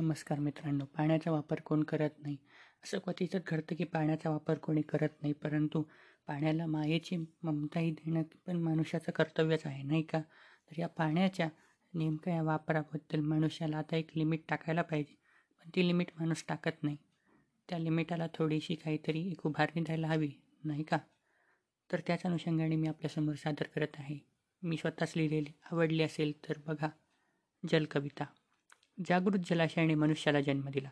नमस्कार मित्रांनो पाण्याचा वापर कोण करत नाही? असं क्वचितच घडतं की पाण्याचा वापर कोणी करत नाही परंतु पाण्याला मायेची ममताही देणं पण मनुष्याचं कर्तव्यच आहे नाही का? तर या पाण्याच्या नेमक्या या वापराबद्दल मनुष्याला आता एक लिमिट टाकायला पाहिजे पण ती लिमिट माणूस टाकत नाही. त्या लिमिटाला थोडीशी काहीतरी एक उभारणी द्यायला हवी नाही का? तर त्याच अनुषंगाने मी आपल्यासमोर सादर करत आहे. मी स्वतःच लिहिलेली आवडली असेल तर बघा जलकविता. जागृत जलाशयाने मनुष्याला जन्म दिला.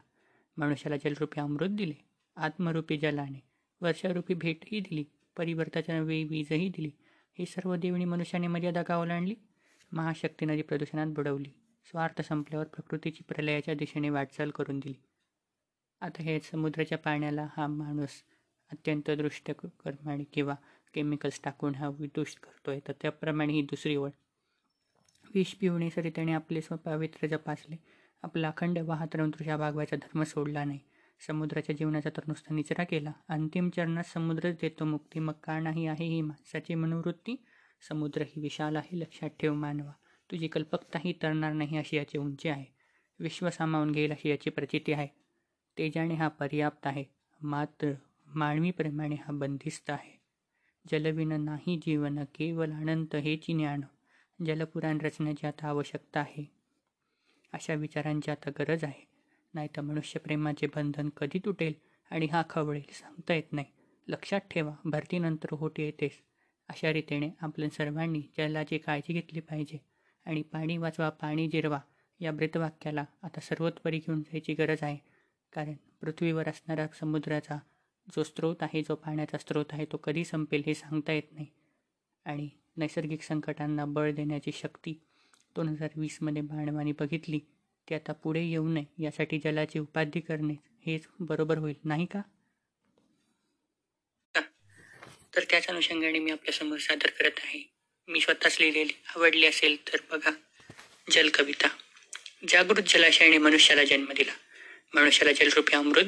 मनुष्याला जलरूपी अमृत दिले आत्मरूपी जलाने वर्षारूपी भेटही दिली परिवर्ताच्या वेळी वीजही दिली. ही सर्व देवणी मनुष्याने मर्यादा का ओलांडली महाशक्ती नदी प्रदूषणात बुडवली. स्वार्थ संपल्यावर प्रकृतीची प्रलयाच्या दिशेने वाटचाल करून दिली. आता हे समुद्राच्या पाण्याला हा माणूस अत्यंत दृष्ट कर्माने किंवा केमिकल्स टाकून हा विदूषित करतोय तर त्याप्रमाणे ही दुसरी ओळ. विष पिवण्यासाठी त्याने आपले स्वपवित्र जपासले. आपला अखंड वाहत राहून भागवायचा धर्म सोडला नाही. समुद्राच्या जीवनाचा तर नुसता निचरा केला. अंतिम चरणात समुद्रच देतो मुक्ती. मग का नाही आहे ही माणसाची मनोवृत्ती? समुद्र ही विशाल आहे लक्षात ठेव मानवा. तुझी कल्पकताही तरणार नाही अशी याची उंची आहे. विश्व सामावून घेईल अशी याची प्रचिती आहे. तेजाने हा पर्याप्त आहे. मात्र मानवी प्रेमाने हा बंदिस्त आहे. जलविन नाही जीवन केवल अनंत हेची ज्ञान. जलपुराण रचण्याची आता आवश्यकता आहे. अशा विचारांची आता गरज आहे. नाही तर मनुष्यप्रेमाचे बंधन कधी तुटेल आणि हा खवळेल सांगता येत नाही. लक्षात ठेवा भरतीनंतर होट येतेस. अशा रीतीने आपल्या सर्वांनी जलाची काळजी घेतली पाहिजे आणि पाणी वाचवा पाणी जिरवा या ब्रीतवाक्याला आता सर्वोत्परी घेऊन जायची गरज आहे. कारण पृथ्वीवर असणारा समुद्राचा जो स्रोत आहे जो पाण्याचा स्रोत आहे तो कधी संपेल हे सांगता येत नाही. आणि नैसर्गिक संकटांना बळ देण्याची शक्ती दोन हजार वीसमध्ये मानवाने बघितली ती आता पुढे येऊ नये यासाठी जलाची उपाधी करणे हेच बरोबर होईल नाही का? तर त्याच अनुषंगाने मी आपल्यासमोर सादर करत आहे. मी स्वतःच लिहिलेली आवडली असेल तर बघा. जलकविता. जागृत जलाशयाने मनुष्याला जन्म दिला. मनुष्याला जलरूपी अमृत